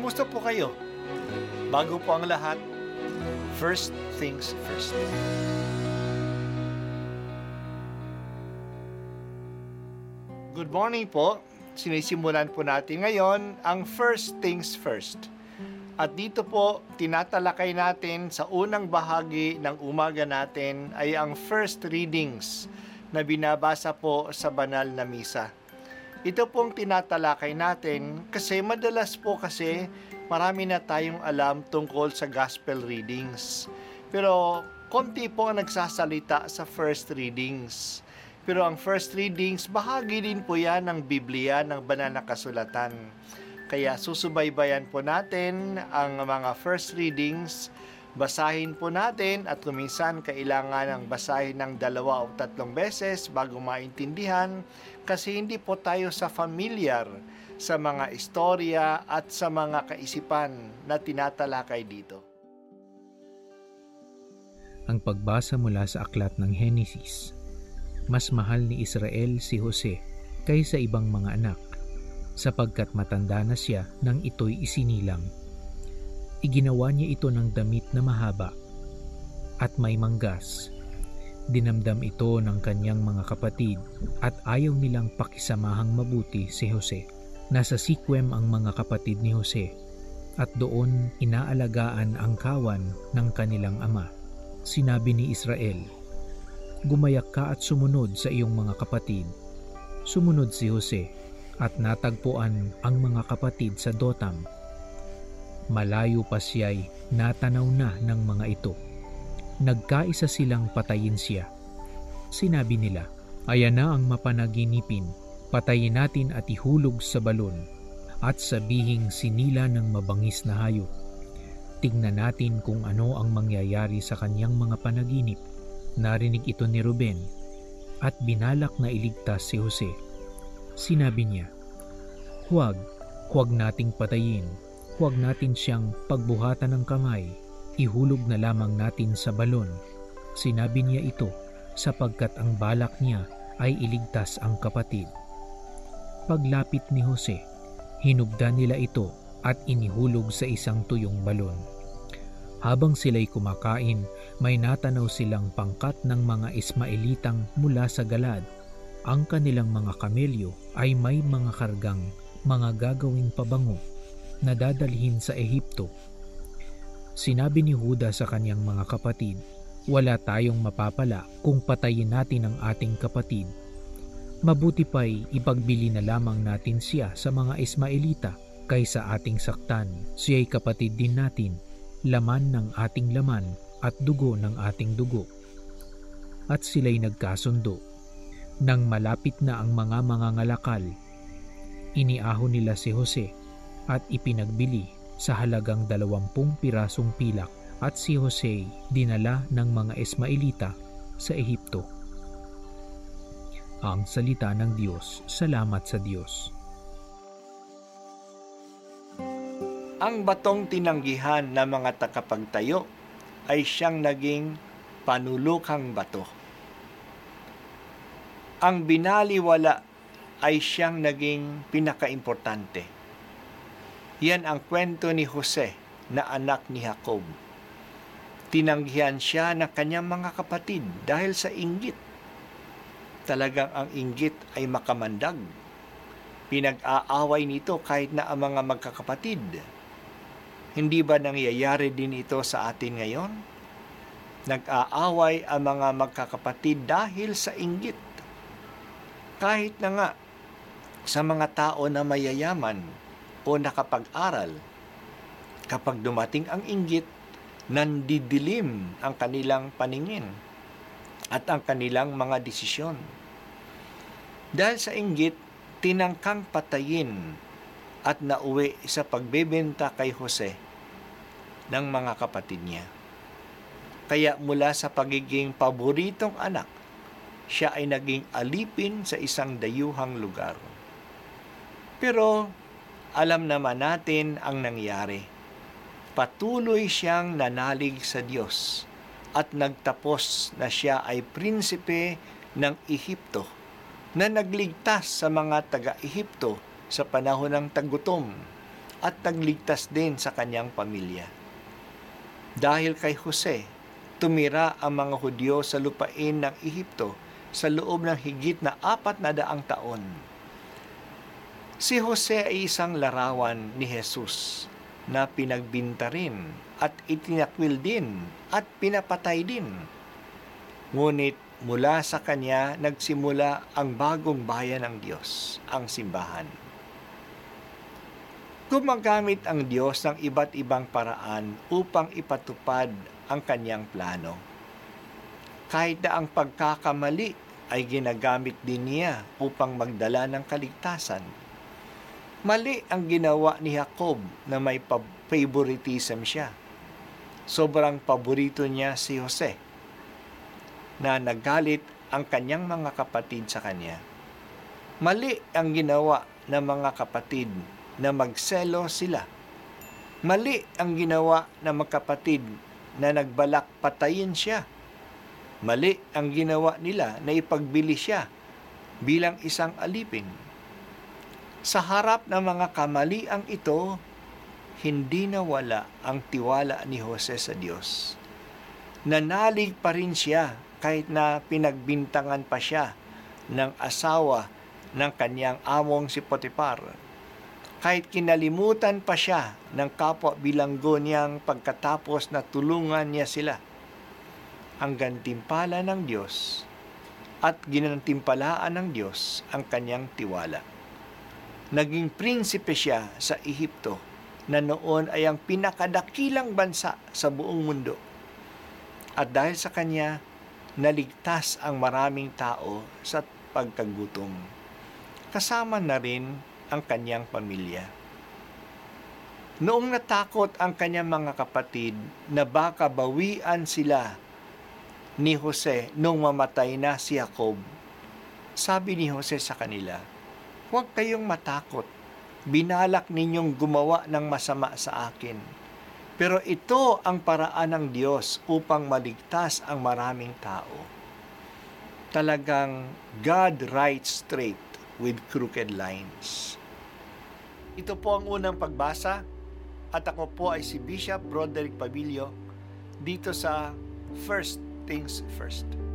Kamusta po kayo? Bago po ang lahat, first things first. Good morning po. Sinisimulan po natin ngayon ang first things first. At dito po, tinatalakay natin sa unang bahagi ng umaga natin ay ang first readings na binabasa po sa banal na misa. Ito pong tinatalakay natin kasi madalas po kasi marami na tayong alam tungkol sa gospel readings. Pero konti po ang nagsasalita sa first readings. Pero ang first readings, bahagi din po yan ng Biblia, ng banal na kasulatan. Kaya susubaybayan po natin ang mga first readings, basahin po natin at kuminsan kailangan ng basahin ng dalawa o tatlong beses bago maintindihan kasi hindi po tayo sa familiar sa mga istorya at sa mga kaisipan na tinatalakay dito. Ang pagbasa mula sa aklat ng Henesis mas mahal ni Israel si Jose kaysa ibang mga anak sapagkat matanda na siya nang ito'y isinilang. Iginawa niya ito ng damit na mahaba at may manggas. Dinamdam ito ng kanyang mga kapatid at ayaw nilang pakisamahang mabuti si Jose. Nasa Sikwem ang mga kapatid ni Jose at doon inaalagaan ang kawan ng kanilang ama. Sinabi ni Israel, gumayak ka at sumunod sa iyong mga kapatid. Sumunod si Jose at natagpuan ang mga kapatid sa Dotam. Malayo pa siya'y natanaw na ng mga ito. Nagkaisa silang patayin siya. Sinabi nila, Ayan na ang mapanaginipin, patayin natin at ihulog sa balon at sabihing sinila ng mabangis na hayop. Tingnan natin kung ano ang mangyayari sa kanyang mga panaginip Narinig ito ni Ruben at binalak na iligtas si Jose. Sinabi niya, Huwag, huwag nating patayin, huwag natin siyang pagbuhatan ng kamay, ihulog na lamang natin sa balon. Sinabi niya ito sapagkat ang balak niya ay iligtas ang kapatid. Paglapit ni Jose, hinubda nila ito at inihulog sa isang tuyong balon. Habang sila'y kumakain, may natanaw silang pangkat ng mga Ismaelitang mula sa Galad. Ang kanilang mga kamelyo ay may mga kargang mga gagawing pabango na dadalhin sa Ehipto. Sinabi ni Huda sa kanyang mga kapatid, wala tayong mapapala kung patayin natin ang ating kapatid. Mabuti pa'y ipagbili na lamang natin siya sa mga Ismaelita kaysa ating saktan. Siya'y kapatid din natin laman ng ating laman at dugo ng ating dugo. At sila'y nagkasundo. Nang malapit na ang mga mga ngalakal, iniahon nila si Jose at ipinagbili sa halagang dalawampung pirasong pilak at si Jose dinala ng mga Ismailita sa Ehipto. Ang salita ng Diyos, salamat sa Diyos. ang batong tinanggihan ng mga takapagtayo ay siyang naging panulukang bato. Ang binaliwala ay siyang naging pinakaimportante. Yan ang kwento ni Jose na anak ni Jacob. Tinanggihan siya ng kanyang mga kapatid dahil sa inggit. Talagang ang inggit ay makamandag. Pinag-aaway nito kahit na ang mga magkakapatid hindi ba nangyayari din ito sa atin ngayon? Nag-aaway ang mga magkakapatid dahil sa inggit. Kahit na nga sa mga tao na mayayaman o nakapag-aral, kapag dumating ang inggit, nandidilim ang kanilang paningin at ang kanilang mga desisyon. Dahil sa inggit, tinangkang patayin at nauwi sa pagbebenta kay Jose ng mga kapatid niya. Kaya mula sa pagiging paboritong anak, siya ay naging alipin sa isang dayuhang lugar. Pero alam naman natin ang nangyari. Patuloy siyang nanalig sa Diyos at nagtapos na siya ay prinsipe ng Ehipto na nagligtas sa mga taga-Ehipto sa panahon ng tagutom at nagligtas din sa kanyang pamilya. Dahil kay Jose, tumira ang mga Hudyo sa lupain ng Ehipto sa loob ng higit na apat na daang taon. Si Jose ay isang larawan ni Jesus na pinagbinta rin at itinakwil din at pinapatay din. Ngunit mula sa kanya nagsimula ang bagong bayan ng Diyos, ang simbahan. Gumagamit ang Diyos ng iba't ibang paraan upang ipatupad ang kanyang plano. Kahit na ang pagkakamali ay ginagamit din niya upang magdala ng kaligtasan. Mali ang ginawa ni Jacob na may favoritism siya. Sobrang paborito niya si Jose na nagalit ang kanyang mga kapatid sa kanya. Mali ang ginawa ng mga kapatid na magselo sila. Mali ang ginawa ng magkapatid na nagbalak patayin siya. Mali ang ginawa nila na ipagbili siya bilang isang alipin. Sa harap ng mga kamaliang ito, hindi nawala ang tiwala ni Jose sa Diyos. Nanalig pa rin siya kahit na pinagbintangan pa siya ng asawa ng kanyang among si Potiphar kahit kinalimutan pa siya ng kapwa bilanggo niyang pagkatapos na tulungan niya sila. Ang gantimpala ng Diyos at ginantimpalaan ng Diyos ang kanyang tiwala. Naging prinsipe siya sa Ehipto na noon ay ang pinakadakilang bansa sa buong mundo. At dahil sa kanya, naligtas ang maraming tao sa pagkagutom. Kasama na rin ang kanyang pamilya. Noong natakot ang kanyang mga kapatid na baka bawian sila ni Jose nung mamatay na si Jacob, sabi ni Jose sa kanila, Huwag kayong matakot. Binalak ninyong gumawa ng masama sa akin. Pero ito ang paraan ng Diyos upang maligtas ang maraming tao. Talagang God writes straight with crooked lines. Ito po ang unang pagbasa at ako po ay si Bishop Broderick Pabilio dito sa First Things First.